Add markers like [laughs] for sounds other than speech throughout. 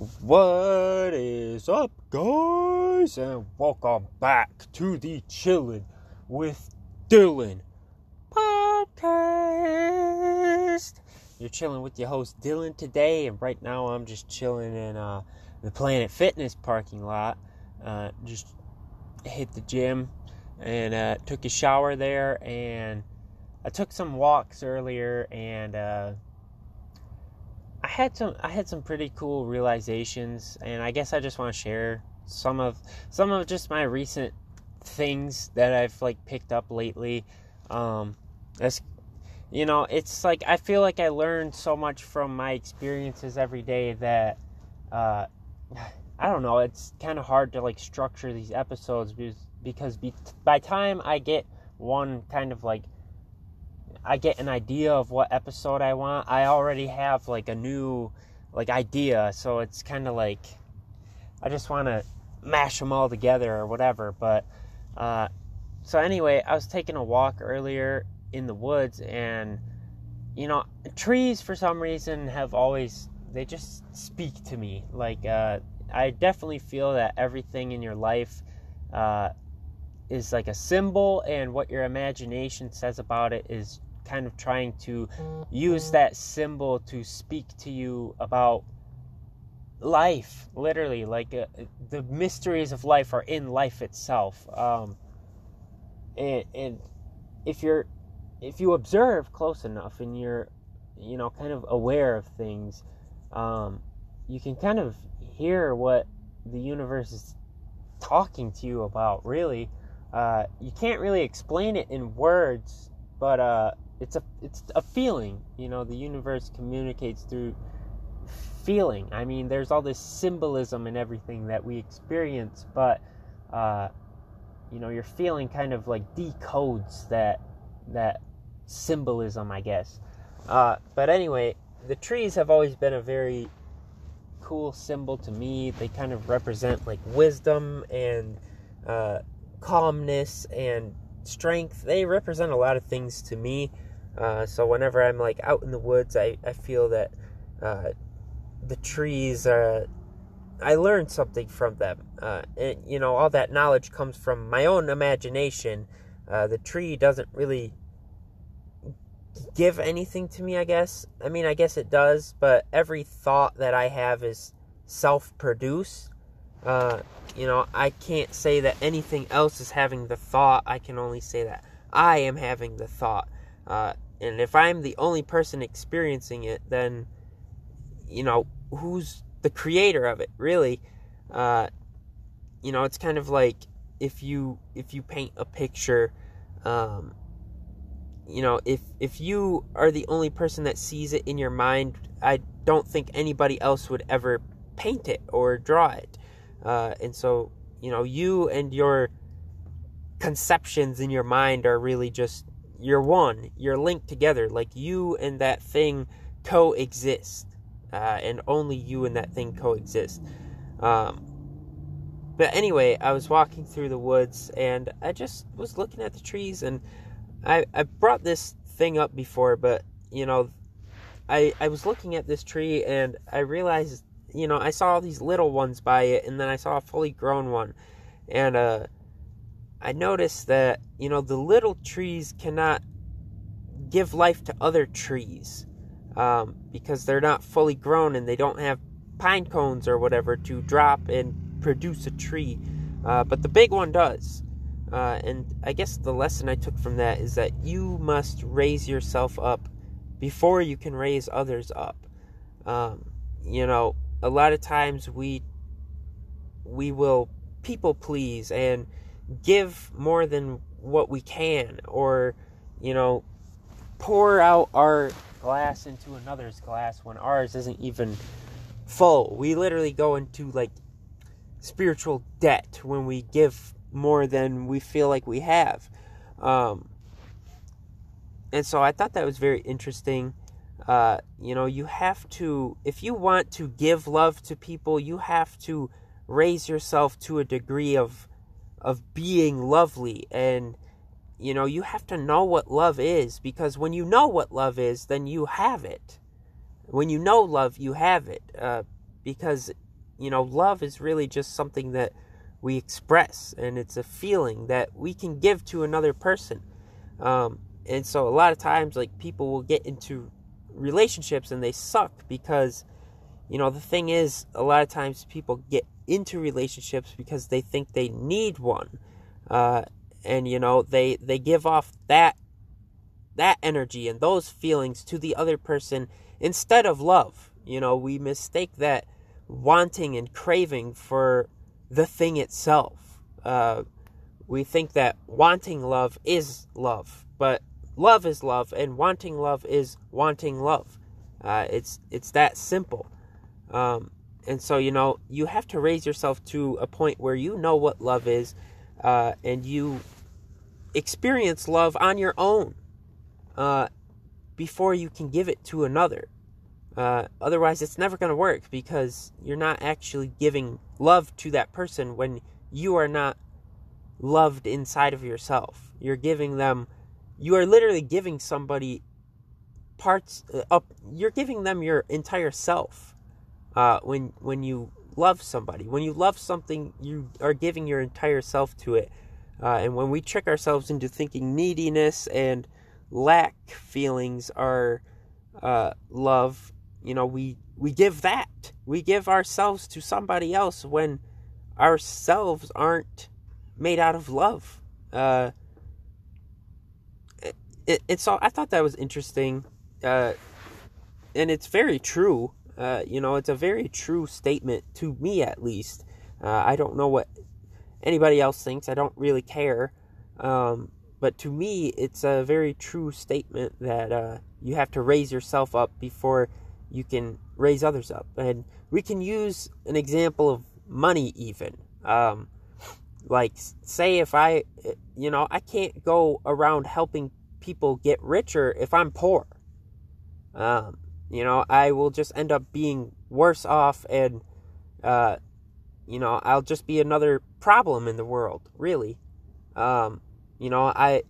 What is up, guys? And welcome back to the Chillin' with Dylan podcast. You're chilling with your host Dylan today, and right now I'm just chilling in uh, the Planet Fitness parking lot. Uh, just hit the gym and uh, took a shower there, and I took some walks earlier, and uh, had some I had some pretty cool realizations, and I guess I just want to share some of some of just my recent things that I've like picked up lately. Um, that's you know, it's like I feel like I learned so much from my experiences every day that uh, [sighs] I don't know. It's kind of hard to like structure these episodes because because be, by time I get one kind of like I get an idea of what episode I want, I already have like a new like idea, so it's kind of like I just want to mash them all together or whatever. But uh, so anyway, I was taking a walk earlier in the woods, and you know, trees for some reason have always they just speak to me. Like uh, I definitely feel that everything in your life. Uh, is like a symbol, and what your imagination says about it is kind of trying to use that symbol to speak to you about life literally like uh, the mysteries of life are in life itself. Um, and, and if you're if you observe close enough and you're you know kind of aware of things um, you can kind of hear what the universe is talking to you about really. Uh, you can't really explain it in words but uh, it's a it's a feeling. You know, the universe communicates through feeling. I mean, there's all this symbolism and everything that we experience, but uh, you know, your feeling kind of like decodes that that symbolism, I guess. Uh, but anyway, the trees have always been a very cool symbol to me. They kind of represent like wisdom and uh, calmness and strength. They represent a lot of things to me. Uh, so whenever I'm like out in the woods, I, I feel that uh, the trees are. I learned something from them. Uh, and, you know, all that knowledge comes from my own imagination. Uh, the tree doesn't really give anything to me, I guess. I mean, I guess it does, but every thought that I have is self produced. Uh, you know, I can't say that anything else is having the thought. I can only say that I am having the thought. Uh, and if I'm the only person experiencing it, then, you know, who's the creator of it, really? Uh, you know, it's kind of like if you if you paint a picture, um, you know, if if you are the only person that sees it in your mind, I don't think anybody else would ever paint it or draw it. Uh, and so, you know, you and your conceptions in your mind are really just you're one, you're linked together. Like you and that thing coexist, uh, and only you and that thing coexist. Um, but anyway, I was walking through the woods and I just was looking at the trees, and I I brought this thing up before, but you know, I I was looking at this tree and I realized, you know, I saw all these little ones by it, and then I saw a fully grown one, and uh I noticed that, you know, the little trees cannot give life to other trees um, because they're not fully grown and they don't have pine cones or whatever to drop and produce a tree. Uh, but the big one does. Uh, and I guess the lesson I took from that is that you must raise yourself up before you can raise others up. Um, you know, a lot of times we we will people please and give more than what we can or you know pour out our glass into another's glass when ours isn't even full. We literally go into like spiritual debt when we give more than we feel like we have. Um, and so i thought that was very interesting. Uh, you know you have to if you want to give love to people you have to raise yourself to a degree of of being lovely and you know you have to know what love is because when you know what love is then you have it when you know love you have it uh, because you know, love is really just something that we express, and it's a feeling that we can give to another person. Um, and so a lot of times, like people will get into relationships and they suck because, you know, the thing is, a lot of times people get into relationships because they think they need one, uh, and you know they they give off that that energy and those feelings to the other person instead of love. You know, we mistake that wanting and craving for the thing itself. Uh, we think that wanting love is love, but love is love, and wanting love is wanting love. Uh, it's it's that simple. Um, and so you know you have to raise yourself to a point where you know what love is, uh, and you experience love on your own uh, before you can give it to another. Uh, otherwise, it's never going to work because you're not actually giving love to that person when you are not loved inside of yourself. You're giving them, you are literally giving somebody parts uh, up. You're giving them your entire self uh, when when you love somebody. When you love something, you are giving your entire self to it. Uh, and when we trick ourselves into thinking neediness and lack feelings are uh, love, you know, we we give that. We give ourselves to somebody else when ourselves aren't made out of love. Uh, it, it, it's all. I thought that was interesting, uh, and it's very true. Uh, you know, it's a very true statement to me, at least. Uh, I don't know what anybody else thinks. I don't really care. Um, but to me, it's a very true statement that uh, you have to raise yourself up before you can raise others up. And we can use an example of money, even. Um, like, say, if I, you know, I can't go around helping people get richer if I'm poor. Um, you know, I will just end up being worse off and, uh, you know, I'll just be another problem in the world, really. Um, you know, I,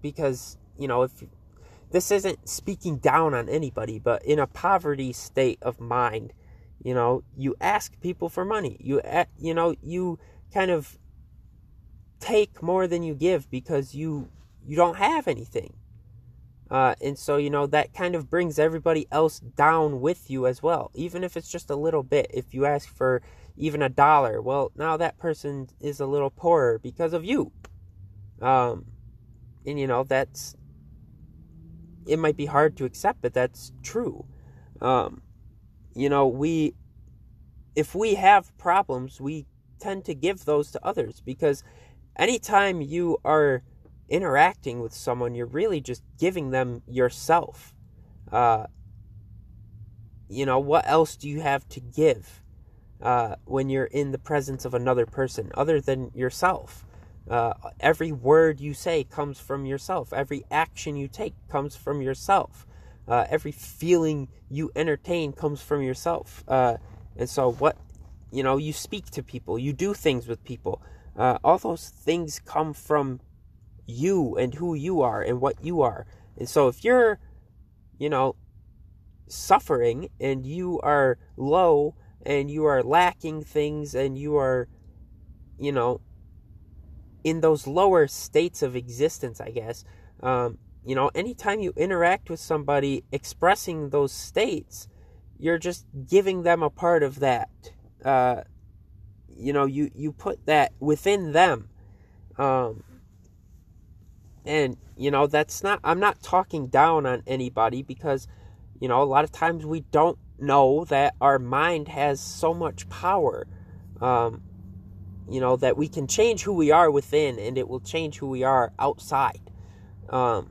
because, you know, if this isn't speaking down on anybody, but in a poverty state of mind, you know, you ask people for money. You, you know, you kind of take more than you give because you, you don't have anything. Uh, and so, you know, that kind of brings everybody else down with you as well, even if it's just a little bit. If you ask for even a dollar, well, now that person is a little poorer because of you. Um, and, you know, that's, it might be hard to accept, but that's true. Um, you know, we, if we have problems, we tend to give those to others because anytime you are interacting with someone, you're really just giving them yourself. Uh, you know, what else do you have to give uh, when you're in the presence of another person other than yourself? Uh, every word you say comes from yourself. Every action you take comes from yourself. Uh, every feeling you entertain comes from yourself. Uh, and so, what, you know, you speak to people, you do things with people. Uh, all those things come from you and who you are and what you are. And so if you're, you know, suffering and you are low and you are lacking things and you are, you know, in those lower states of existence, I guess, um, you know, anytime you interact with somebody expressing those states, you're just giving them a part of that. Uh, you know, you, you put that within them. Um, and, you know, that's not, I'm not talking down on anybody because, you know, a lot of times we don't know that our mind has so much power. Um, you know, that we can change who we are within and it will change who we are outside. Um,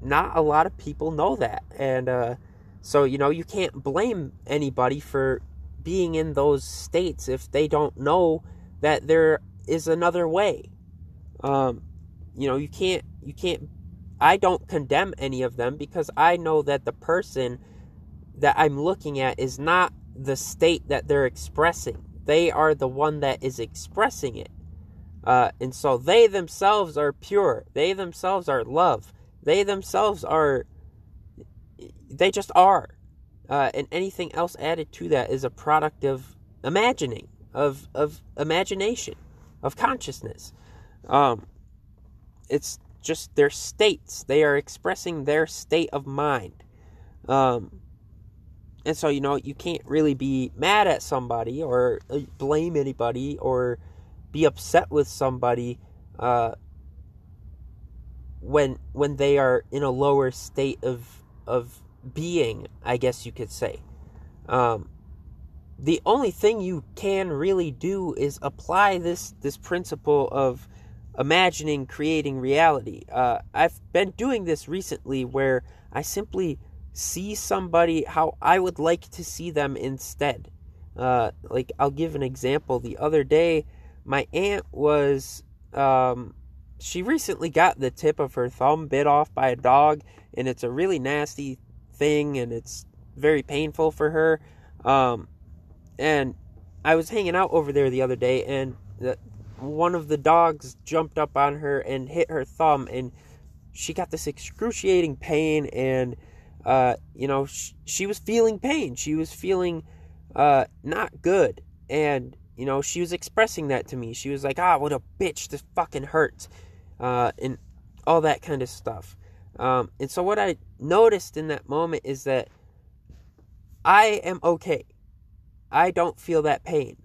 not a lot of people know that. And, uh, so, you know, you can't blame anybody for being in those states if they don't know that there is another way. Um, you know, you can't you can't I don't condemn any of them because I know that the person that I'm looking at is not the state that they're expressing. They are the one that is expressing it. Uh, and so they themselves are pure. They themselves are love. They themselves are, they just are. Uh, and anything else added to that is a product of imagining, of of imagination, of consciousness. Um, it's just their states. They are expressing their state of mind. Um, and so, you know, you can't really be mad at somebody or uh, blame anybody or be upset with somebody uh, when when they are in a lower state of of being, I guess you could say. Um, the only thing you can really do is apply this this principle of imagining creating reality. Uh, I've been doing this recently where I simply see somebody how I would like to see them instead. Uh, like I'll give an example. The other day, my aunt was um, she recently got the tip of her thumb bit off by a dog, and it's a really nasty thing, and it's very painful for her. Um, and I was hanging out over there the other day, and the, one of the dogs jumped up on her and hit her thumb, and she got this excruciating pain, and uh, you know she, was feeling pain. She was feeling uh, not good, and you know she was expressing that to me. She was like, "Ah, what a bitch! This fucking hurts," uh, and all that kind of stuff. Um, and so what I noticed in that moment is that I am okay. I don't feel that pain.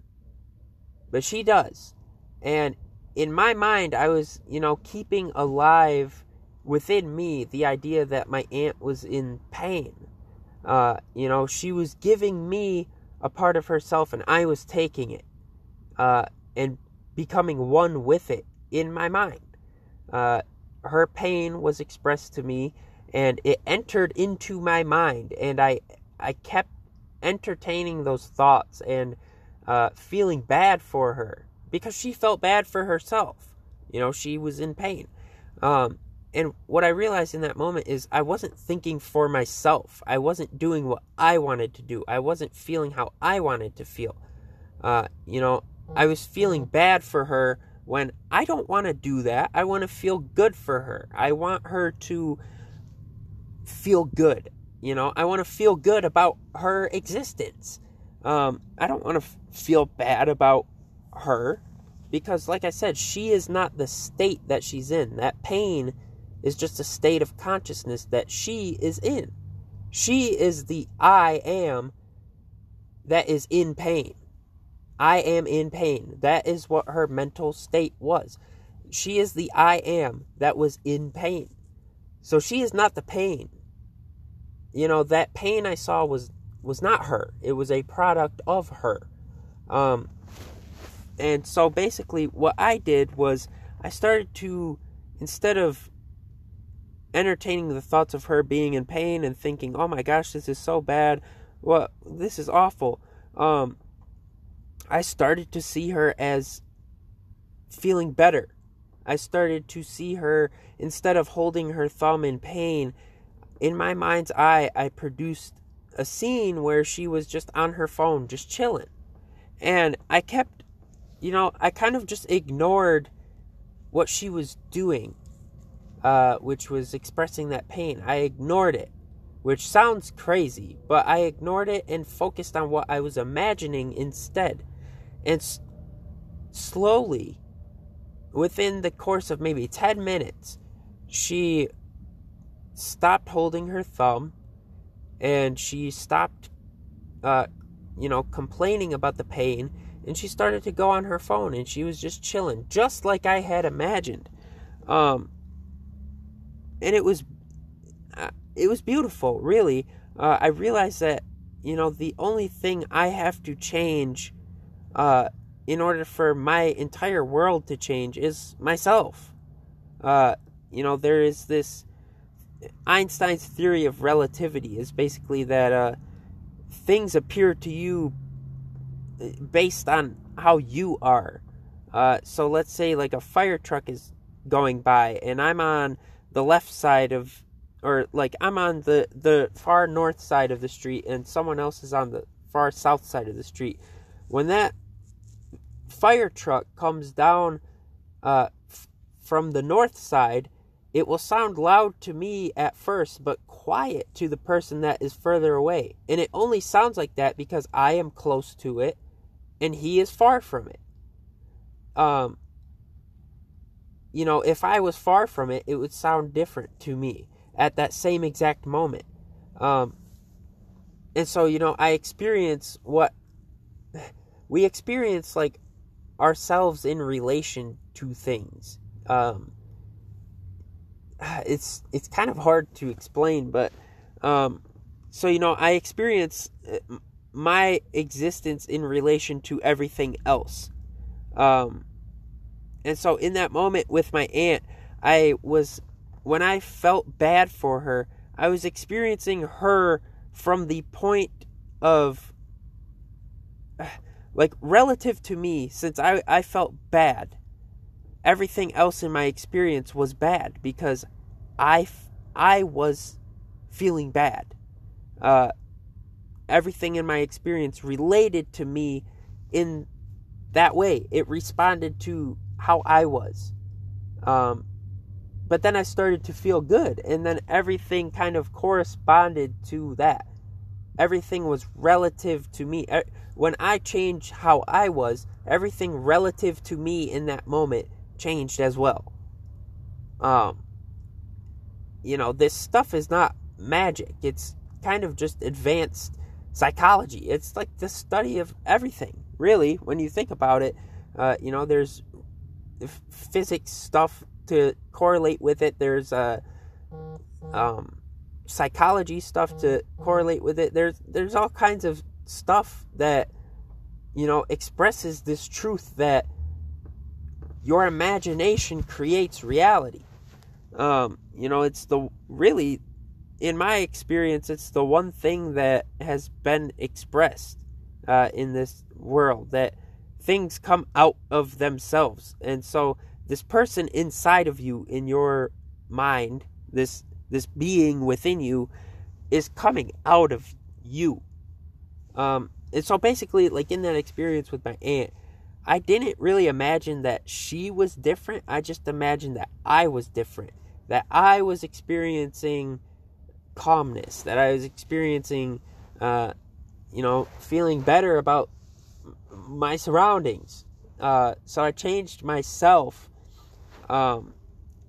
But she does. And in my mind, I was, you know, keeping alive within me the idea that my aunt was in pain. Uh, you know, she was giving me a part of herself and I was taking it uh, and becoming one with it in my mind. Uh, her pain was expressed to me and it entered into my mind and I I kept entertaining those thoughts and uh, feeling bad for her because she felt bad for herself. You know, she was in pain. Um, and what I realized in that moment is I wasn't thinking for myself. I wasn't doing what I wanted to do. I wasn't feeling how I wanted to feel. Uh, you know, I was feeling bad for her when I don't want to do that. I want to feel good for her. I want her to feel good. You know, I want to feel good about her existence. Um, I don't want to f- feel bad about her because, like I said, she is not the state that she's in. That pain is just a state of consciousness that she is in. She is the I am that is in pain. I am in pain. That is what her mental state was. She is the I am that was in pain. So she is not the pain you know that pain i saw was was not her it was a product of her um and so basically what i did was i started to instead of entertaining the thoughts of her being in pain and thinking oh my gosh this is so bad well this is awful um i started to see her as feeling better i started to see her instead of holding her thumb in pain in my mind's eye, I produced a scene where she was just on her phone, just chilling. And I kept, you know, I kind of just ignored what she was doing, uh, which was expressing that pain. I ignored it, which sounds crazy, but I ignored it and focused on what I was imagining instead. And s- slowly, within the course of maybe 10 minutes, she stopped holding her thumb and she stopped uh, you know complaining about the pain and she started to go on her phone and she was just chilling just like i had imagined. Um, and it was uh, it was beautiful really. Uh, i realized that you know the only thing i have to change uh, in order for my entire world to change is myself. Uh, you know there is this Einstein's theory of relativity is basically that uh, things appear to you based on how you are. Uh, so let's say like a fire truck is going by and I'm on the left side of or like I'm on the the far north side of the street and someone else is on the far south side of the street. When that fire truck comes down uh, f- from the north side, it will sound loud to me at first, but quiet to the person that is further away. And it only sounds like that because I am close to it and he is far from it. Um, you know, if I was far from it, it would sound different to me at that same exact moment. Um, and so, you know, I experience what [laughs] we experience like ourselves in relation to things. Um, [sighs] it's it's kind of hard to explain, but um, so you know, I experience uh, my existence in relation to everything else. Um, and so in that moment with my aunt, I was when I felt bad for her, I was experiencing her from the point of [sighs] like relative to me since I I felt bad. Everything else in my experience was bad because I I was feeling bad. Uh, everything in my experience related to me in that way. It responded to how I was. Um, but then I started to feel good, and then everything kind of corresponded to that. Everything was relative to me. When I changed how I was, everything relative to me in that moment changed as well. Um, you know, this stuff is not magic. It's kind of just advanced psychology. It's like the study of everything, really, when you think about it. Uh, you know, there's physics stuff to correlate with it. There's uh, um, psychology stuff to correlate with it. There's there's all kinds of stuff that you know expresses this truth that your imagination creates reality. Um, you know, it's the really in my experience, it's the one thing that has been expressed uh, in this world that things come out of themselves. And so, this person inside of you, in your mind, this this being within you, is coming out of you. Um, and so, basically, like in that experience with my aunt, I didn't really imagine that she was different. I just imagined that I was different. That I was experiencing calmness, that I was experiencing, uh, you know, feeling better about my surroundings. Uh, so I changed myself, um,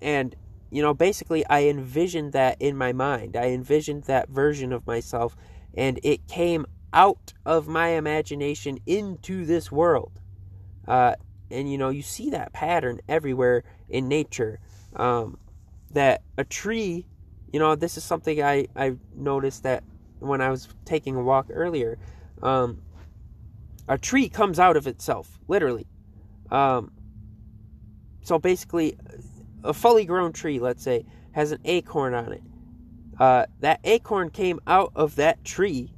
and you know, basically, I envisioned that in my mind. I envisioned that version of myself, and it came out of my imagination into this world. Uh, and you know, you see that pattern everywhere in nature. Um, that a tree you know, this is something I, I noticed that when I was taking a walk earlier. Um, a tree comes out of itself, literally. Um, so basically, a fully grown tree, let's say, has an acorn on it. Uh, that acorn came out of that tree,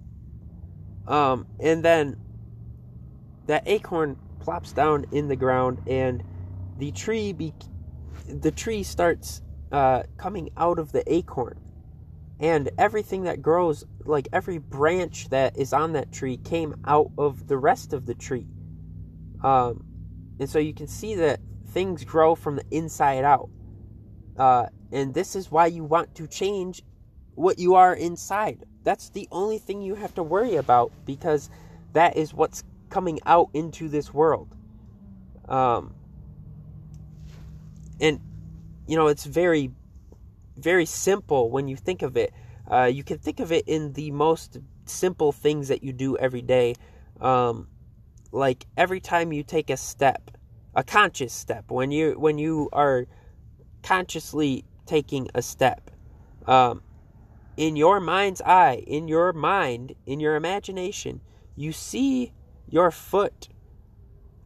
um, and then that acorn plops down in the ground, and the tree be- the tree starts uh, coming out of the acorn. And everything that grows, like every branch that is on that tree, came out of the rest of the tree. Um, and so you can see that things grow from the inside out. Uh, and this is why you want to change what you are inside. That's the only thing you have to worry about because that is what's coming out into this world. Um, and you know, it's very, very simple when you think of it. Uh, you can think of it in the most simple things that you do every day. Um, like every time you take a step, a conscious step, when you when you are consciously taking a step, um, in your mind's eye, in your mind, in your imagination, you see your foot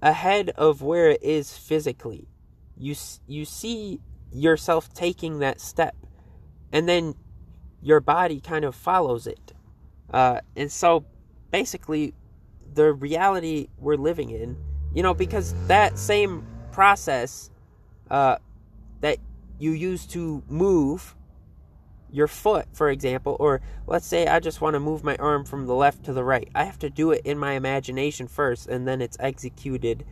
ahead of where it is physically. You you see yourself taking that step. And then your body kind of follows it. Uh, and so basically, the reality we're living in, you know, because that same process uh, that you use to move your foot, for example, or let's say I just want to move my arm from the left to the right. I have to do it in my imagination first, and then it's executed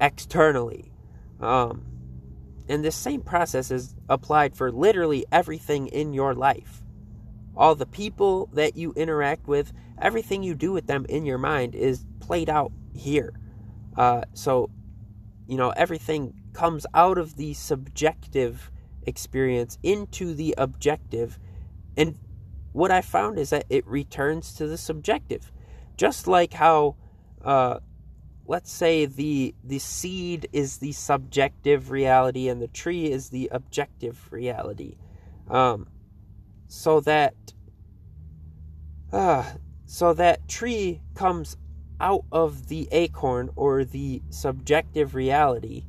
externally. Um, and this same process is applied for literally everything in your life. All the people that you interact with, everything you do with them in your mind is played out here. Uh, so, you know, everything comes out of the subjective experience into the objective. And what I found is that it returns to the subjective. Just like how, uh, let's say the the seed is the subjective reality and the tree is the objective reality. Um, so that uh, so that tree comes out of the acorn or the subjective reality.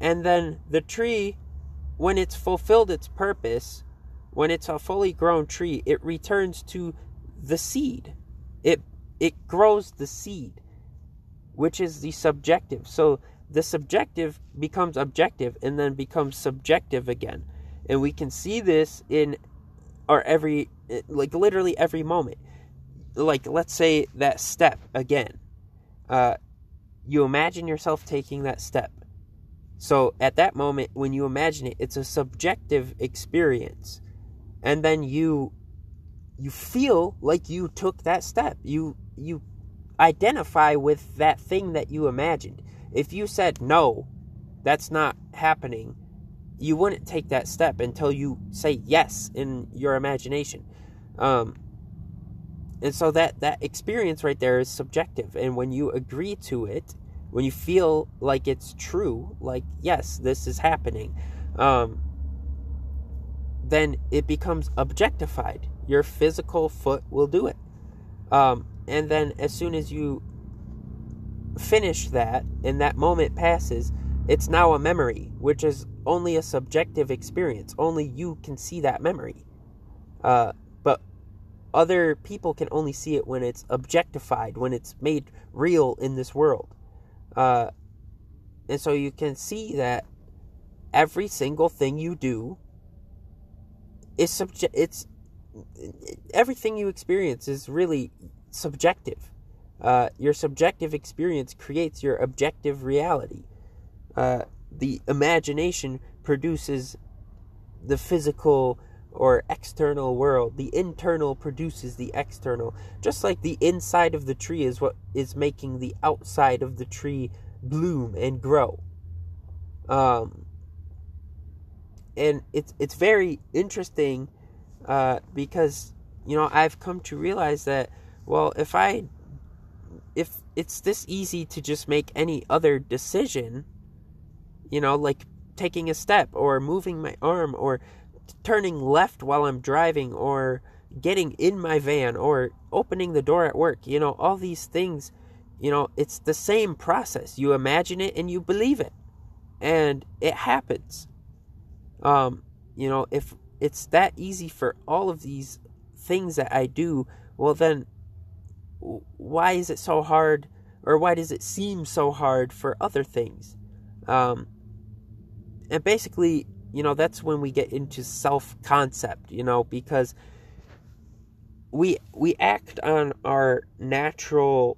And then the tree when it's fulfilled its purpose when it's a fully grown tree it returns to the seed. It it grows the seed which is the subjective. So the subjective becomes objective and then becomes subjective again. And we can see this in our every like literally every moment. Like let's say that step again. Uh, you imagine yourself taking that step. So at that moment when you imagine it it's a subjective experience. And then you you feel like you took that step. You you identify with that thing that you imagined. If you said no that's not happening you wouldn't take that step until you say yes in your imagination. Um, and so that that experience right there is subjective. And when you agree to it when you feel like it's true like yes this is happening um, then it becomes objectified. Your physical foot will do it. Um, and then as soon as you finish that and that moment passes it's now a memory which is only a subjective experience only you can see that memory uh, but other people can only see it when it's objectified, when it's made real in this world. Uh, and so you can see that every single thing you do is subject. It's everything you experience is really subjective. Uh, your subjective experience creates your objective reality. Uh, the imagination produces the physical or external world. The internal produces the external. Just like the inside of the tree is what is making the outside of the tree bloom and grow. Um, and it's it's very interesting uh, because you know I've come to realize that well if I if it's this easy to just make any other decision, you know, like taking a step or moving my arm or turning left while I'm driving or getting in my van or opening the door at work. You know, all these things, you know, it's the same process. You imagine it and you believe it. And it happens. Um, you know, if it's that easy for all of these things that I do, well then why is it so hard or why does it seem so hard for other things? Um, and basically you know, that's when we get into self concept, you know, because we we act on our natural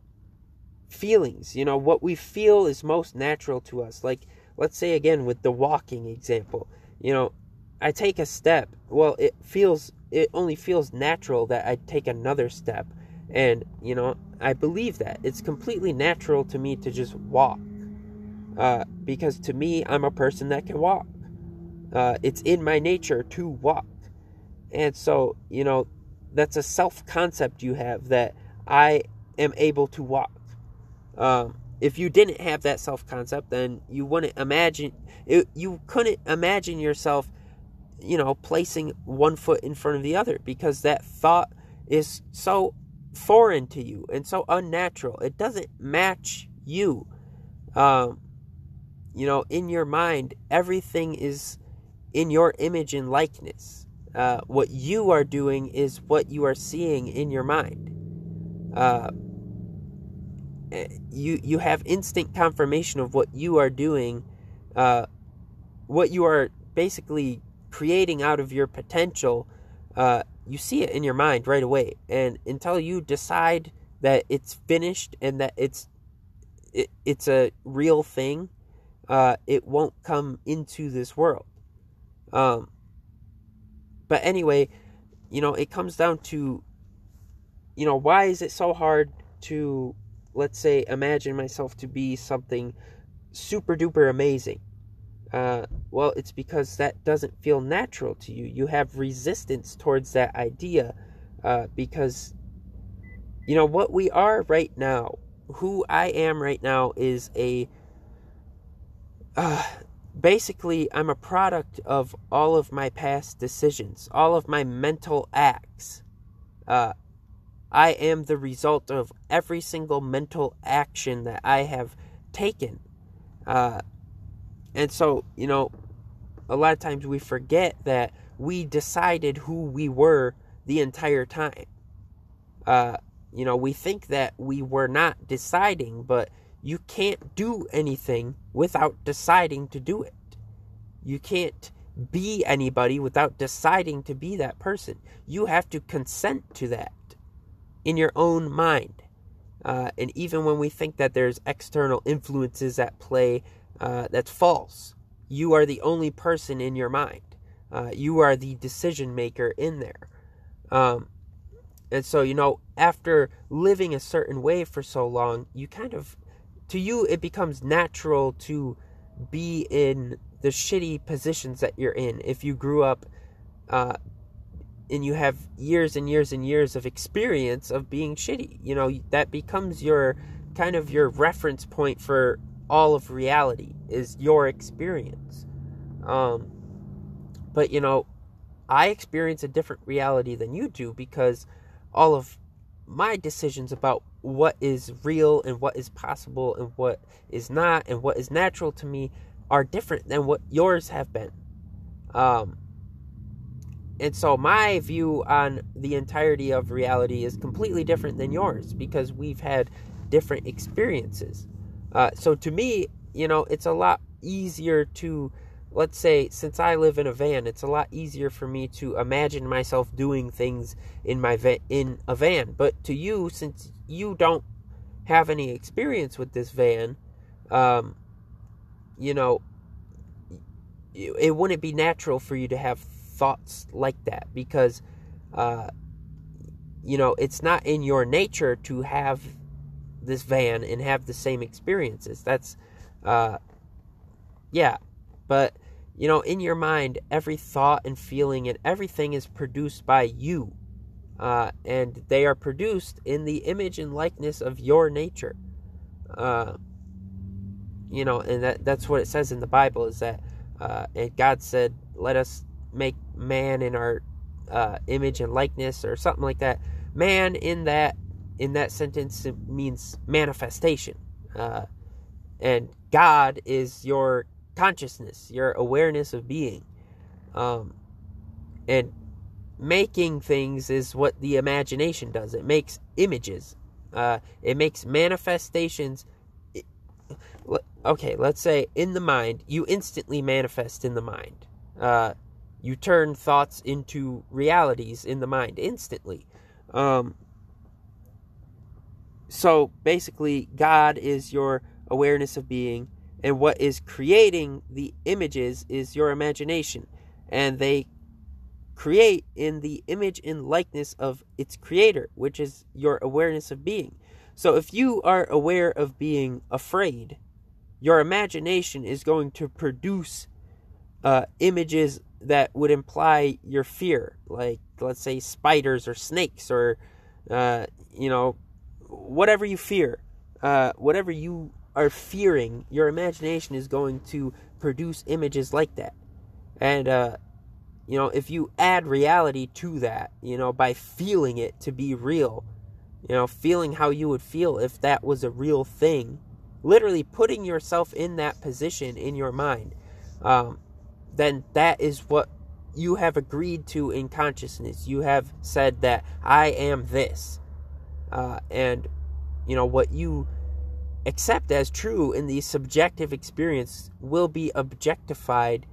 feelings, you know, what we feel is most natural to us. Like let's say again with the walking example, you know, I take a step, well, it feels it only feels natural that I take another step. And, you know, I believe that. It's completely natural to me to just walk. Uh, because to me, I'm a person that can walk. Uh, it's in my nature to walk. And so, you know, that's a self concept you have that I am able to walk. Um, if you didn't have that self concept, then you wouldn't imagine, it, you couldn't imagine yourself, you know, placing one foot in front of the other because that thought is so foreign to you and so unnatural. It doesn't match you. Um, you know, in your mind, everything is in your image and likeness. Uh, what you are doing is what you are seeing in your mind. Uh, you you have instant confirmation of what you are doing, uh, what you are basically creating out of your potential. You see it in your mind right away, and until you decide that it's finished and that it's it, it's a real thing, uh, it won't come into this world. Um, but anyway, you know, it comes down to, you know, why is it so hard to let's say, imagine myself to be something super duper amazing. Uh, well, it's because that doesn't feel natural to you. You have resistance towards that idea uh, because, you know, what we are right now, who I am right now, is a. Uh, basically, I'm a product of all of my past decisions, all of my mental acts. Uh, I am the result of every single mental action that I have taken. Uh, and so, you know, a lot of times we forget that we decided who we were the entire time. Uh, you know, we think that we were not deciding, but you can't do anything without deciding to do it. You can't be anybody without deciding to be that person. You have to consent to that in your own mind. Uh, and even when we think that there's external influences at play, uh, that's false. You are the only person in your mind. Uh, you are the decision maker in there. Um, and so, you know, after living a certain way for so long, you kind of, to you, it becomes natural to be in the shitty positions that you're in. If you grew up uh, and you have years and years and years of experience of being shitty, you know, that becomes your kind of your reference point for all of reality is your experience. Um, but you know, I experience a different reality than you do because all of my decisions about what is real and what is possible and what is not and what is natural to me are different than what yours have been. Um, and so my view on the entirety of reality is completely different than yours because we've had different experiences. Uh, so to me, you know, it's a lot easier to, let's say, since I live in a van, it's a lot easier for me to imagine myself doing things in my va- in a van. But to you, since you don't have any experience with this van, um, you know, it wouldn't be natural for you to have thoughts like that because, uh, you know, it's not in your nature to have this van and have the same experiences. That's, uh, yeah, but you know, in your mind, every thought and feeling and everything is produced by you. Uh, and they are produced in the image and likeness of your nature. Uh, you know, and that, that's what it says in the Bible is that, uh, and God said, let us make man in our uh, image and likeness or something like that. Man in that in that sentence means manifestation. Uh, and God is your consciousness, your awareness of being. Um, and making things is what the imagination does. It makes images. Uh, it makes manifestations. Okay, let's say in the mind, you instantly manifest in the mind. Uh, you turn thoughts into realities in the mind instantly. Um, so basically, God is your awareness of being, and what is creating the images is your imagination. And they create in the image and likeness of its creator, which is your awareness of being. So if you are aware of being afraid, your imagination is going to produce uh, images that would imply your fear, like let's say spiders or snakes or uh, you know whatever you fear, uh, whatever you are fearing, your imagination is going to produce images like that. And, uh, you know, if you add reality to that, you know, by feeling it to be real, you know, feeling how you would feel if that was a real thing, literally putting yourself in that position in your mind, um, then that is what you have agreed to in consciousness. You have said that I am this uh, and you know what you accept as true in the subjective experience will be objectified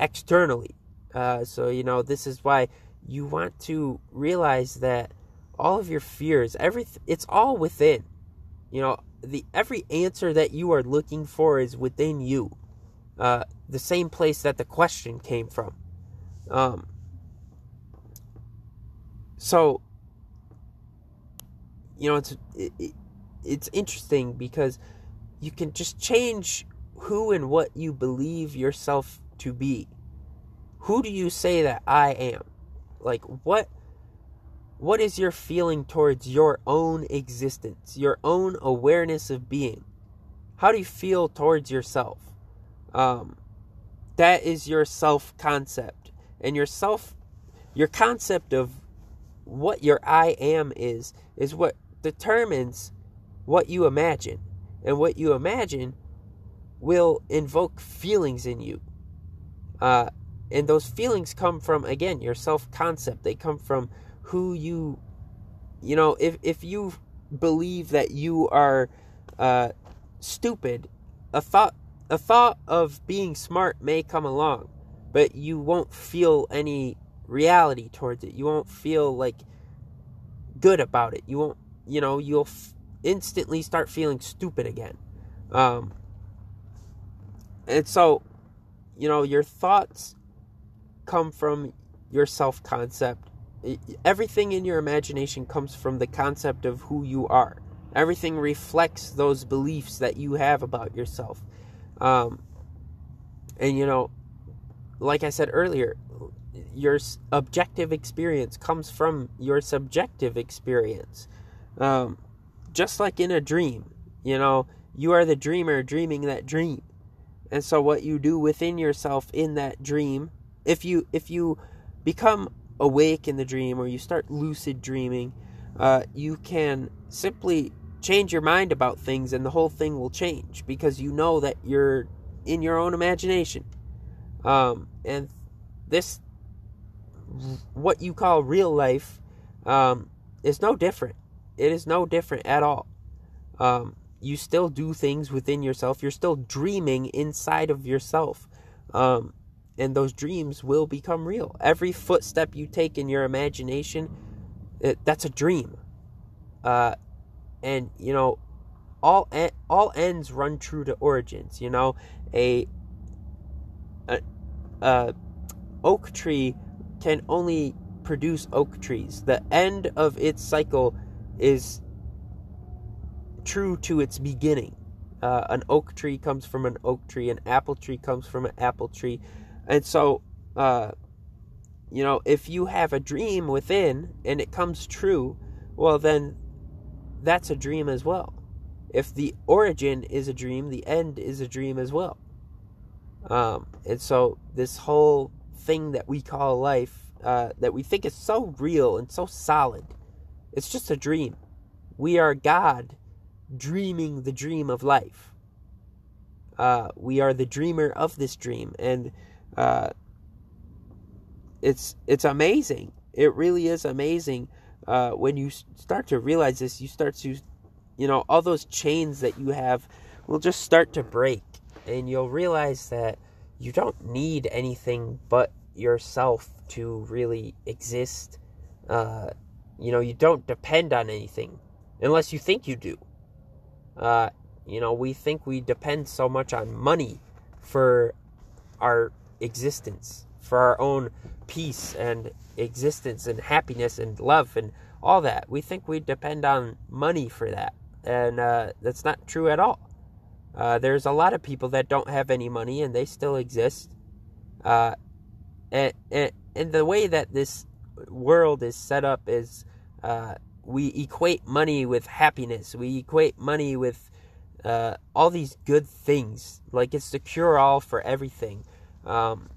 externally. Uh, so you know this is why you want to realize that all of your fears, everything, it's all within. You know the every answer that you are looking for is within you. Uh, the same place that the question came from. Um, so you know, it's it, it's interesting because you can just change who and what you believe yourself to be. Who do you say that I am? Like what what is your feeling towards your own existence, your own awareness of being? How do you feel towards yourself? Um, that is your self concept. And your self, your concept of what your I am is, is what determines what you imagine. And what you imagine will invoke feelings in you. Uh, and those feelings come from, again, your self concept. They come from who you you know if if you believe that you are uh, stupid a thought a thought of being smart may come along but you won't feel any reality towards it you won't feel like good about it you won't you know you'll f- instantly start feeling stupid again um and so you know your thoughts come from your self concept everything in your imagination comes from the concept of who you are. Everything reflects those beliefs that you have about yourself. Um, and, you know, like I said earlier, your objective experience comes from your subjective experience. Um, just like in a dream, you know, you are the dreamer dreaming that dream. And so what you do within yourself in that dream, if you if you become awake in the dream or you start lucid dreaming, uh, you can simply change your mind about things and the whole thing will change because you know that you're in your own imagination. Um, and this, what you call real life, um, is no different. It is no different at all. Um, you still do things within yourself. You're still dreaming inside of yourself. Um, and those dreams will become real. Every footstep you take in your imagination, it, that's a dream. Uh, and you know, all en- all ends run true to origins. You know, a, a, a oak tree can only produce oak trees. The end of its cycle is true to its beginning. Uh, an oak tree comes from an oak tree. An apple tree comes from an apple tree. And so, uh, you know, if you have a dream within and it comes true, well, then that's a dream as well. If the origin is a dream, the end is a dream as well. Um, and so, this whole thing that we call life, uh, that we think is so real and so solid, it's just a dream. We are God dreaming the dream of life. Uh, we are the dreamer of this dream. And uh, it's it's amazing. It really is amazing uh, when you start to realize this. You start to, you know, all those chains that you have will just start to break, and you'll realize that you don't need anything but yourself to really exist. You know, you don't depend on anything unless you think you do. Uh, you know, we think we depend so much on money for our existence, for our own peace and existence and happiness and love and all that. We think we depend on money for that, and uh, that's not true at all. Uh, there's a lot of people that don't have any money and they still exist. Uh, and, and, and the way that this world is set up is uh, we equate money with happiness. We equate money with uh, all these good things. Like it's the cure all for everything. Um,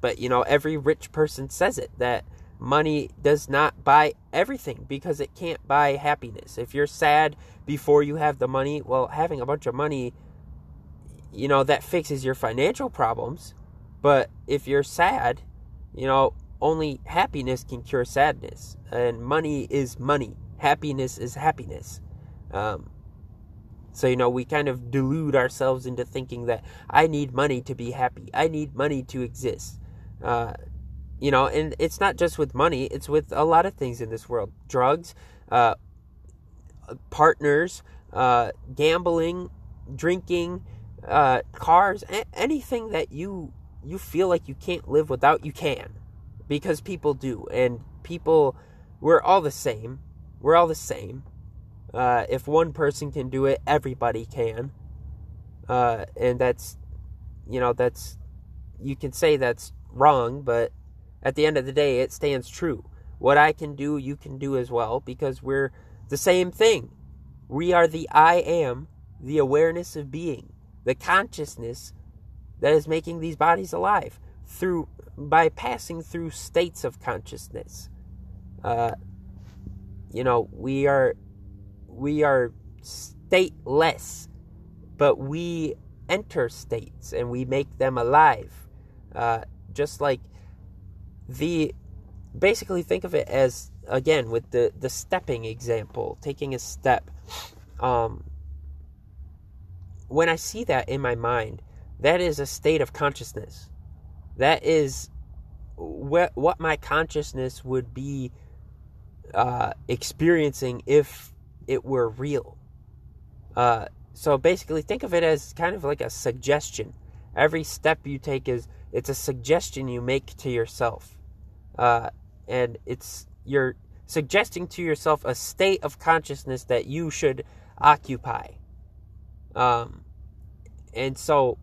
but you know, every rich person says it that money does not buy everything because it can't buy happiness. If you're sad before you have the money, well, having a bunch of money, you know, that fixes your financial problems. But if you're sad, you know, only happiness can cure sadness, and money is money. Happiness is happiness. Um, so, you know, we kind of delude ourselves into thinking that I need money to be happy. I need money to exist. Uh, you know, and it's not just with money, it's with a lot of things in this world drugs, uh, partners, uh, gambling, drinking, uh, cars, a- anything that you you feel like you can't live without, you can, because people do, and people, we're all the same. We're all the same. Uh, if one person can do it, everybody can. Uh, and that's, you know, that's, you can say that's wrong, but at the end of the day, it stands true. What I can do, you can do as well because we're the same thing. We are the I am, the awareness of being, the consciousness that is making these bodies alive through by passing through states of consciousness. Uh, you know, we are we are stateless, but we enter states and we make them alive. Uh, just like the basically think of it as again with the the stepping example, taking a step. Um, when I see that in my mind, that is a state of consciousness. That is what what my consciousness would be uh, experiencing if it were real. Uh, so basically, think of it as kind of like a suggestion. Every step you take is it's a suggestion you make to yourself, uh, and it's you're suggesting to yourself a state of consciousness that you should occupy. Um, and so,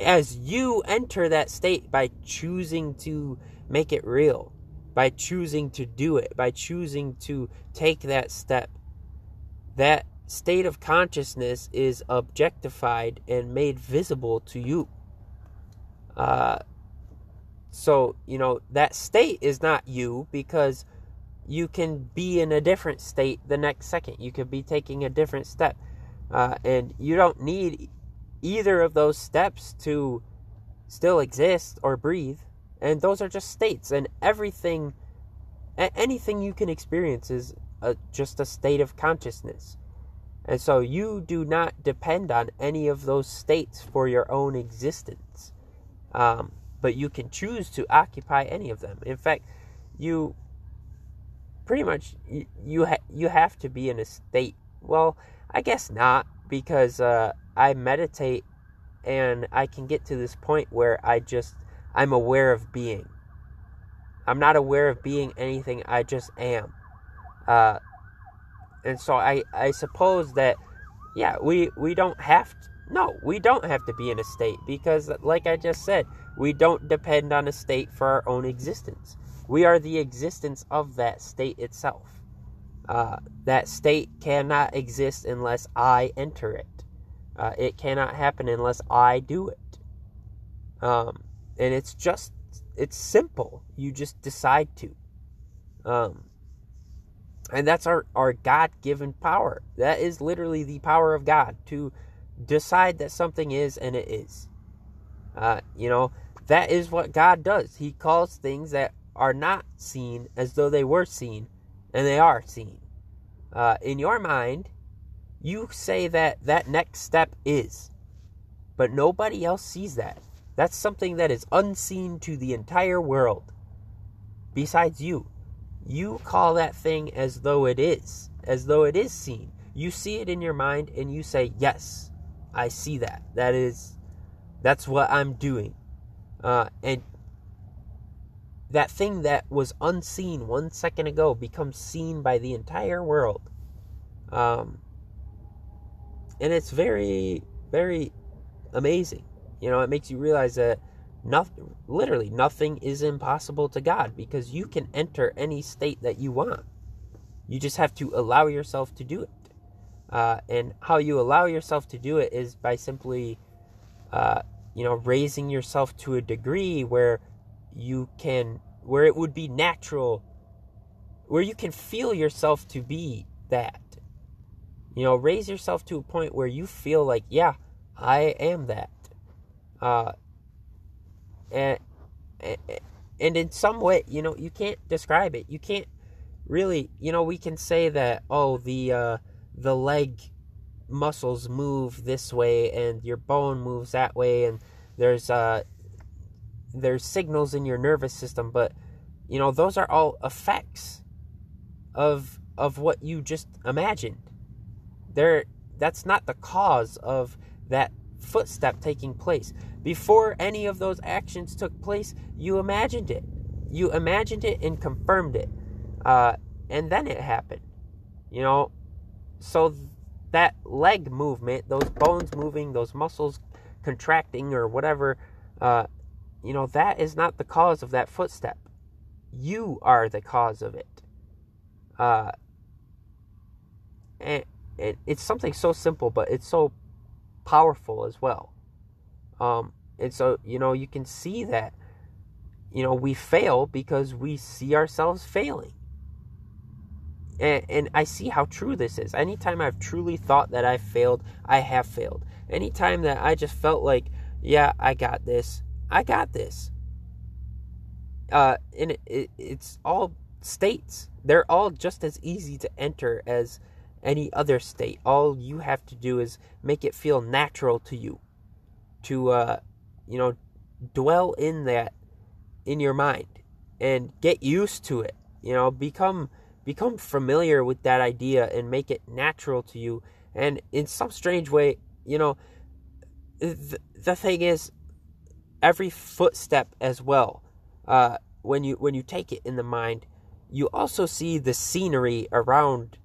as you enter that state by choosing to make it real, by choosing to do it, by choosing to take that step, that state of consciousness is objectified and made visible to you. Uh, so, you know, that state is not you because you can be in a different state the next second. You could be taking a different step. Uh, and you don't need either of those steps to still exist or breathe. And those are just states. And everything, anything you can experience is a, just a state of consciousness. And so you do not depend on any of those states for your own existence. Um, but you can choose to occupy any of them. In fact, you pretty much you you, ha- you have to be in a state. Well, I guess not because uh, I meditate and I can get to this point where I just I'm aware of being. I'm not aware of being anything. I just am. Uh, and so I I suppose that yeah we we don't have to, no we don't have to be in a state because like I just said we don't depend on a state for our own existence. We are the existence of that state itself. Uh, that state cannot exist unless I enter it. Uh, it cannot happen unless I do it. Um, and it's just, it's simple. You just decide to. Um, and that's our, our God given power. That is literally the power of God to decide that something is and it is. Uh, you know, that is what God does. He calls things that are not seen as though they were seen, and they are seen. Uh, in your mind, you say that that next step is, but nobody else sees that. That's something that is unseen to the entire world, besides you. You call that thing as though it is, as though it is seen. You see it in your mind and you say, Yes, I see that. That is, that's what I'm doing. Uh, and that thing that was unseen one second ago becomes seen by the entire world. Um, and it's very, very amazing. You know, it makes you realize that nothing, literally nothing is impossible to God because you can enter any state that you want. You just have to allow yourself to do it. Uh, and how you allow yourself to do it is by simply uh, you know, raising yourself to a degree where you can, where it would be natural, where you can feel yourself to be that. You know, raise yourself to a point where you feel like, yeah, I am that. Uh, and, and in some way, you know, you can't describe it. You can't really, you know, we can say that, oh, the, uh, the leg muscles move this way and your bone moves that way and there's uh there's signals in your nervous system but you know those are all effects of of what you just imagined there that's not the cause of that footstep taking place before any of those actions took place you imagined it you imagined it and confirmed it uh, and then it happened. You know, so that leg movement, those bones moving, those muscles contracting or whatever, uh, you know, that is not the cause of that footstep. You are the cause of it. Uh, and it, it's something so simple, but it's so powerful as well. Um, and so, you know, you can see that, you know, we fail because we see ourselves failing. And, and I see how true this is. Anytime I've truly thought that I've failed, I have failed. Anytime that I just felt like, yeah, I got this, I got this. Uh, and it, it, it's all states. They're all just as easy to enter as any other state. All you have to do is make it feel natural to you. To, uh, you know, dwell in that in your mind and get used to it. You know, become become familiar with that idea and make it natural to you. And in some strange way, you know, the, the thing is, every footstep as well. Uh, when you when you take it in the mind, you also see the scenery around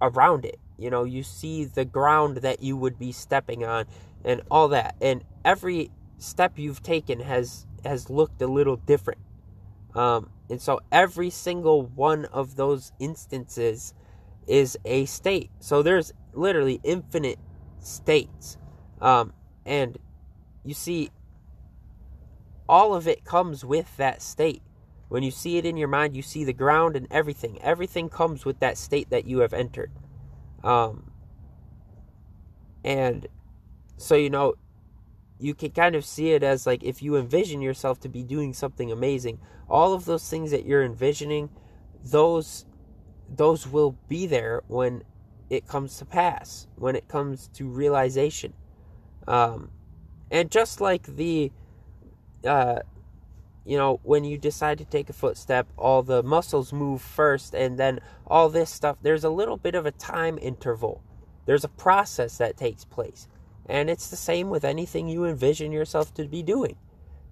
around it. You know, you see the ground that you would be stepping on and all that. And every step you've taken has has looked a little different. Um, and so every single one of those instances is a state. So there's literally infinite states. Um, and you see, all of it comes with that state. When you see it in your mind, you see the ground and everything. Everything comes with that state that you have entered. Um, and so, you know, you can kind of see it as like if you envision yourself to be doing something amazing, all of those things that you're envisioning, those those will be there when it comes to pass, when it comes to realization. Um, and just like the, uh, you know, when you decide to take a footstep, all the muscles move first, and then all this stuff, there's a little bit of a time interval. There's a process that takes place. And it's the same with anything you envision yourself to be doing.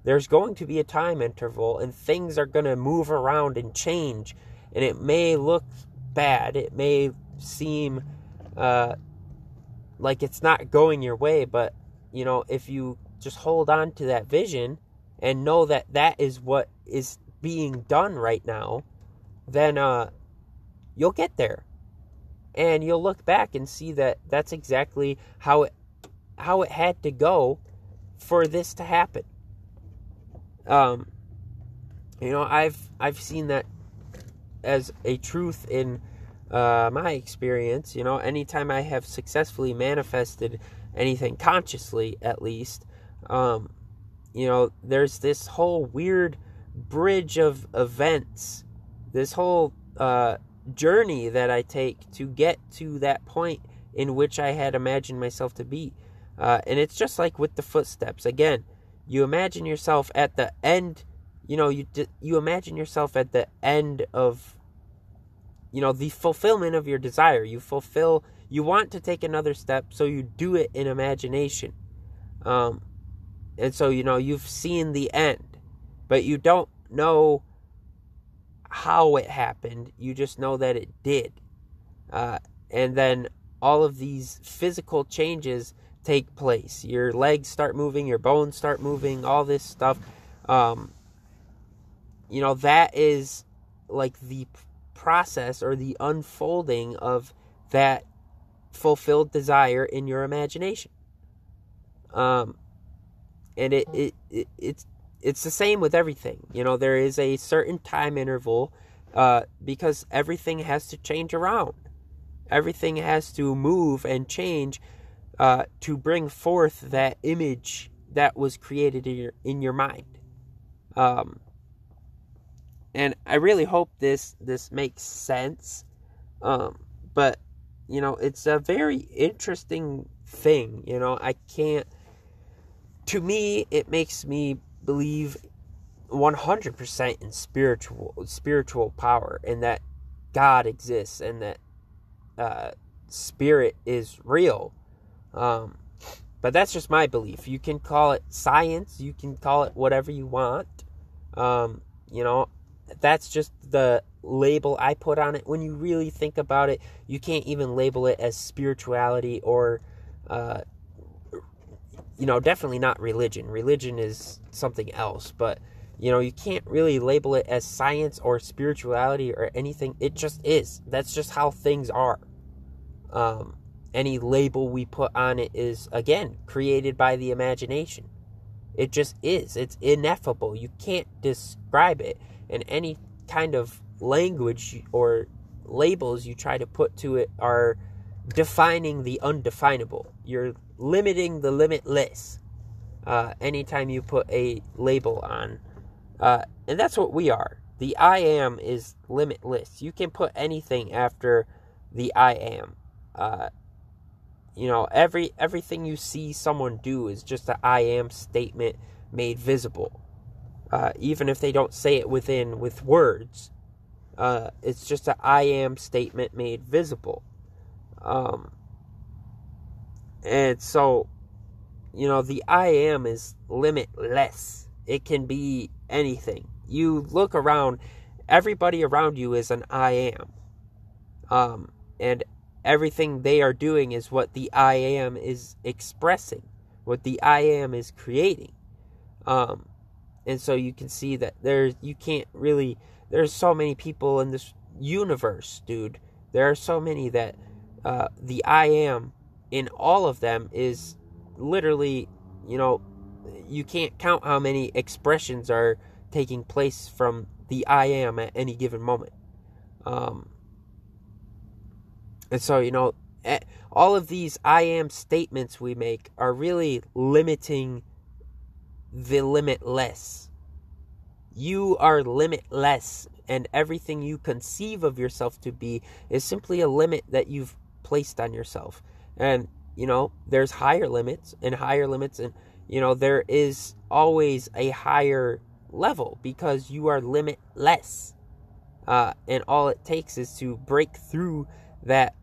There's going to be a time interval, and things are going to move around and change. And it may look bad, it may seem uh, like it's not going your way, but you know, if you just hold on to that vision and know that that is what is being done right now, then uh, you'll get there. And you'll look back and see that that's exactly how it how it had to go for this to happen. Um, you know, I've I've seen that as a truth in uh, my experience. You know, anytime I have successfully manifested anything consciously, at least, um, you know, there's this whole weird bridge of events, this whole uh, journey that I take to get to that point in which I had imagined myself to be. Uh, and it's just like with the footsteps. Again, you imagine yourself at the end. You know, you you imagine yourself at the end of. You know the fulfillment of your desire. You fulfill. You want to take another step, so you do it in imagination. Um, and so you know you've seen the end, but you don't know how it happened. You just know that it did. Uh, and then all of these physical changes take place. Your legs start moving, your bones start moving, all this stuff. Um, you know, that is like the process or the unfolding of that fulfilled desire in your imagination. Um, and it, it, it it's it's the same with everything. You know, there is a certain time interval uh, because everything has to change around. Everything has to move and change uh, to bring forth that image that was created in your in your mind. Um, and I really hope this this makes sense. Um, but you know, it's a very interesting thing. You know, I can't. To me, it makes me believe 100% in spiritual spiritual power and that God exists and that uh, spirit is real um, but that's just my belief. You can call it science, you can call it whatever you want. Um, you know, that's just the label I put on it. When you really think about it, you can't even label it as spirituality or, uh, you know, definitely not religion. Religion is something else, but you know, you can't really label it as science or spirituality or anything. It just is. That's just how things are. Um, any label we put on it is, again, created by the imagination. It just is. It's ineffable. You can't describe it. And any kind of language or labels you try to put to it are defining the undefinable. You're limiting the limitless uh, anytime you put a label on uh, and that's what we are. The I am is limitless. You can put anything after the I am. Uh, you know, every everything you see someone do is just an I am statement made visible. Uh, even if they don't say it within with words, uh, it's just an I am statement made visible. Um, and so, you know, the I am is limitless. It can be anything. You look around, everybody around you is an I am. Um, and everything they are doing is what the I am is expressing, what the I am is creating. Um, and so you can see that there's you can't really there's so many people in this universe, dude. There are so many that uh, the I am in all of them is literally, you know, you can't count how many expressions are taking place from the I am at any given moment. Um, and so, you know, all of these I am statements we make are really limiting the limitless. You are limitless, and everything you conceive of yourself to be is simply a limit that you've placed on yourself. And, you know, there's higher limits and higher limits, and you know, there is always a higher level because you are limitless. Uh, and all it takes is to break through that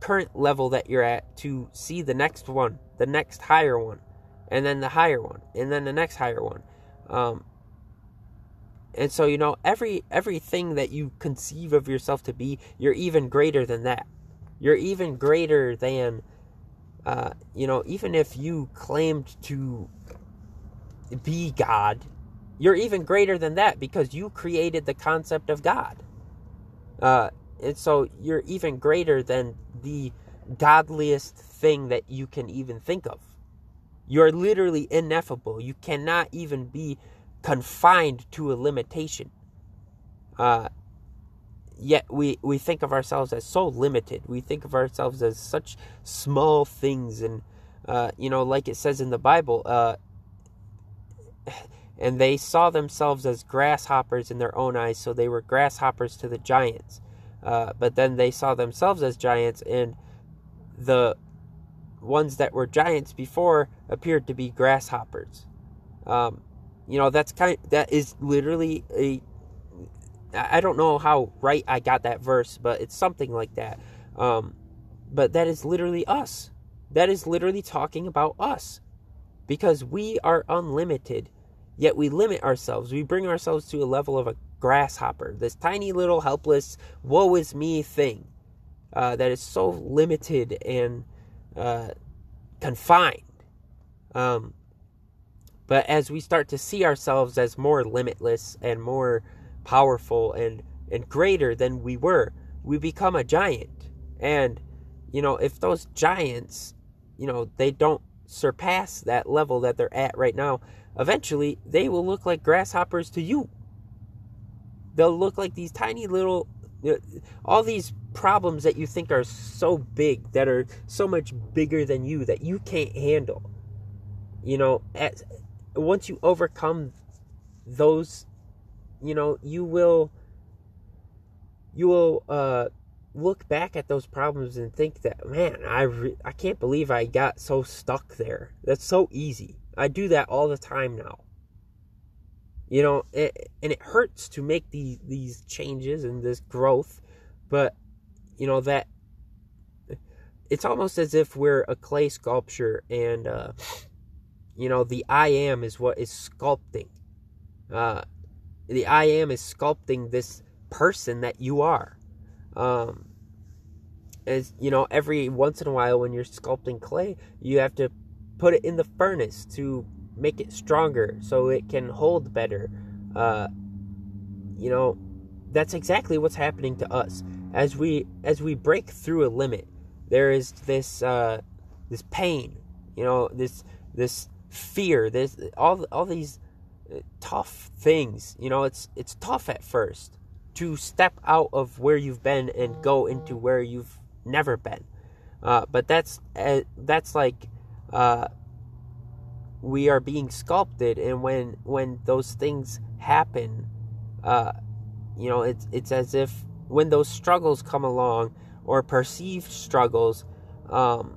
current level that you're at to see the next one, the next higher one, and then the higher one, and then the next higher one. Um, and so you know every everything that you conceive of yourself to be, you're even greater than that. You're even greater than uh, you know, even if you claimed to be God, you're even greater than that because you created the concept of God. Uh, and so you're even greater than the godliest thing that you can even think of. You're literally ineffable. You cannot even be confined to a limitation. Uh, yet we, we think of ourselves as so limited. We think of ourselves as such small things. And, uh, you know, like it says in the Bible, uh, [sighs] and they saw themselves as grasshoppers in their own eyes, so they were grasshoppers to the giants. Uh, but then they saw themselves as giants, and the ones that were giants before appeared to be grasshoppers. Um, you know, that's kind of, that is literally a I don't know how right I got that verse, but it's something like that. Um, but that is literally us. That is literally talking about us. Because we are unlimited, yet we limit ourselves. We bring ourselves to a level of a grasshopper, this tiny little helpless, woe is me thing uh, that is so limited and uh, confined. Um, but as we start to see ourselves as more limitless and more powerful and and greater than we were. We become a giant. And you know if those giants you know they don't surpass that level that they're at right now eventually they will look like grasshoppers to you. They'll look like these tiny little uh, all these problems that you think are so big that are so much bigger than you that you can't handle. You know at, once you overcome those you know, you will you will uh, look back at those problems and think that man, I re- I can't believe I got so stuck there. That's so easy. I do that all the time now. You know, it, and it hurts to make these these changes and this growth, but you know that it's almost as if we're a clay sculpture and uh, you know the I am is what is sculpting. Uh, the I am is sculpting this person that you are. Um, as you know, every once in a while when you're sculpting clay, you have to put it in the furnace to make it stronger so it can hold better. Uh, you know, that's exactly what's happening to us as we as we break through a limit. There is this uh, this pain, you know, this this fear, this all all these tough things. You know, it's it's tough at first to step out of where you've been and go into where you've never been. Uh, but that's uh, that's like uh, we are being sculpted, and when when those things happen, uh, you know, it's it's as if when those struggles come along or perceived struggles, um,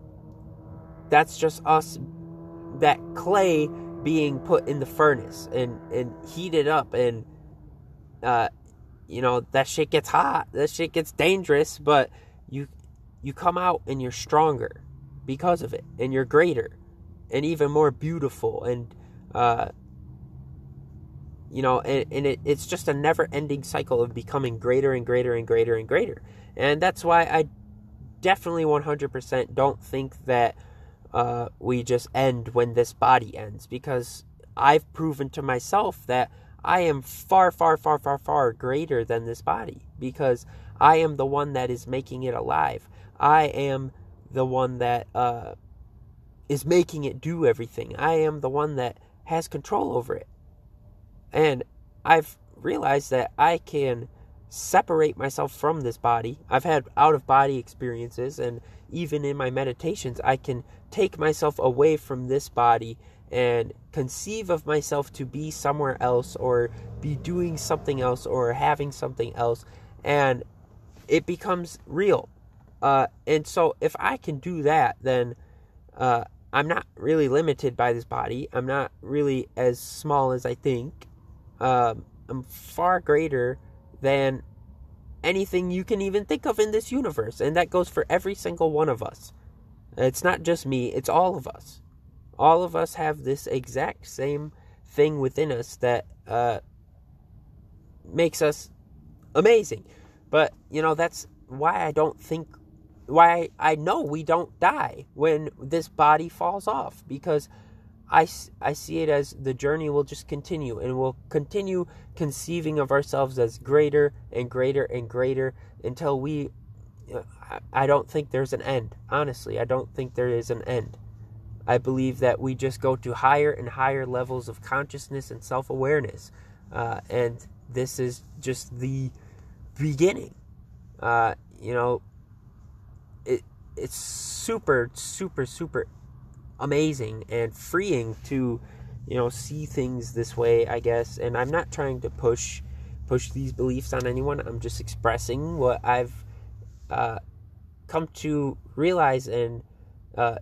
that's just us, that clay being put in the furnace and and heated up and uh, you know that shit gets hot, that shit gets dangerous, but you you come out and you're stronger because of it, and you're greater and even more beautiful and uh, you know and, and it, it's just a never ending cycle of becoming greater and greater and greater and greater. And that's why i definitely 100% don't think that uh, we just end when this body ends because i've proven to myself that i am far far far far far greater than this body because i am the one that is making it alive i am the one that uh, is making it do everything. I am the one that has control over it. And I've realized that I can separate myself from this body. I've had out of body experiences, and even in my meditations, I can take myself away from this body and conceive of myself to be somewhere else or be doing something else or having something else, and it becomes real. Uh, and so, if I can do that, then uh, I'm not really limited by this body. I'm not really as small as I think. Um, I'm far greater than anything you can even think of in this universe. And that goes for every single one of us. It's not just me, it's all of us. All of us have this exact same thing within us that uh, makes us amazing. But, you know, that's why I don't think why I know we don't die when this body falls off because I, I see it as the journey will just continue and we'll continue conceiving of ourselves as greater and greater and greater until we I don't think there's an end. Honestly, I don't think there is an end. I believe that we just go to higher and higher levels of consciousness and self awareness. Uh, and this is just the beginning. Uh, you know, it, it's super super super amazing and freeing to you know see things this way i guess and i'm not trying to push push these beliefs on anyone i'm just expressing what i've uh, come to realize and uh,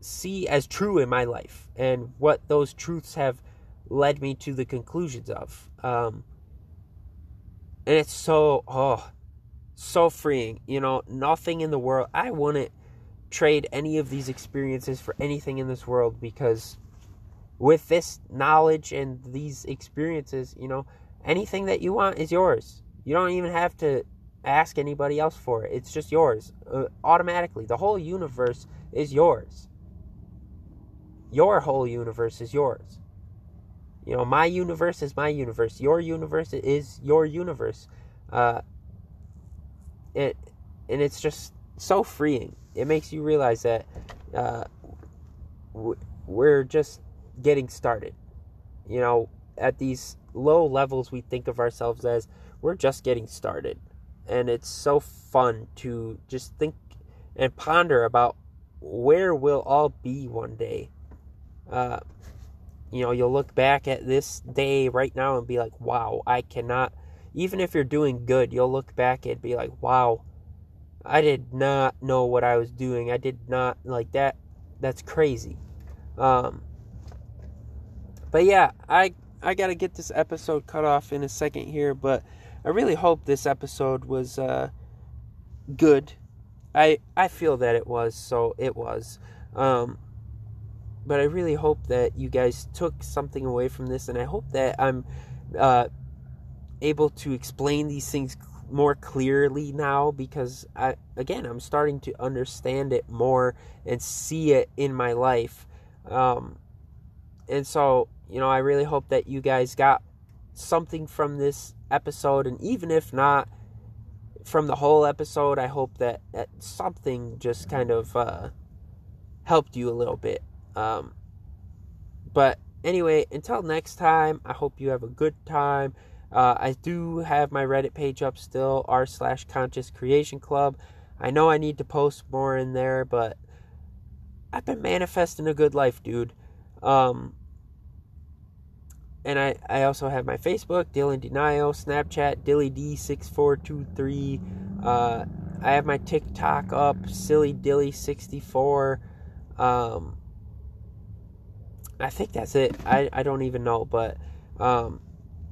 see as true in my life and what those truths have led me to the conclusions of um, and it's so oh so freeing. You know, nothing in the world. I wouldn't trade any of these experiences for anything in this world because with this knowledge and these experiences, you know, anything that you want is yours. You don't even have to ask anybody else for it. It's just yours uh, automatically. The whole universe is yours. Your whole universe is yours. You know, my universe is my universe. Your universe is your universe. Uh, it and it's just so freeing. It makes you realize that uh, we're just getting started. You know, at these low levels, we think of ourselves as we're just getting started, and it's so fun to just think and ponder about where we'll all be one day. Uh, you know, you'll look back at this day right now and be like, wow, I cannot even if you're doing good, you'll look back and be like, wow, I did not know what I was doing. I did not like that. That's crazy. Um, but yeah, I I gotta get this episode cut off in a second here, but I really hope this episode was uh, good. I I feel that it was, so it was. Um, but I really hope that you guys took something away from this, and I hope that I'm uh, able to explain these things more clearly now because I again I'm starting to understand it more and see it in my life. Um, and so, you know, I really hope that you guys got something from this episode and even if not from the whole episode, I hope that, that something just kind of uh, helped you a little bit. Um, but anyway, until next time, I hope you have a good time. Uh, I do have my Reddit page up still, r slash conscious creation club. I know I need to post more in there, but I've been manifesting a good life, dude. Um, and I, I also have my Facebook, Dylan Denial, Snapchat, DillyD6423. Uh, I have my TikTok up, Silly Dilly64. Um, I think that's it. I, I don't even know, but um,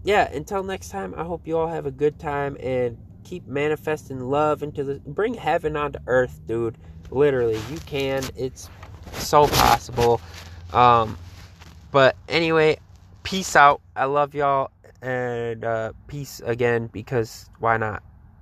yeah, until next time, I hope you all have a good time and keep manifesting love into the bring heaven onto earth, dude. Literally, you can. It's so possible. Um, but anyway, peace out. I love y'all and uh, peace again because why not?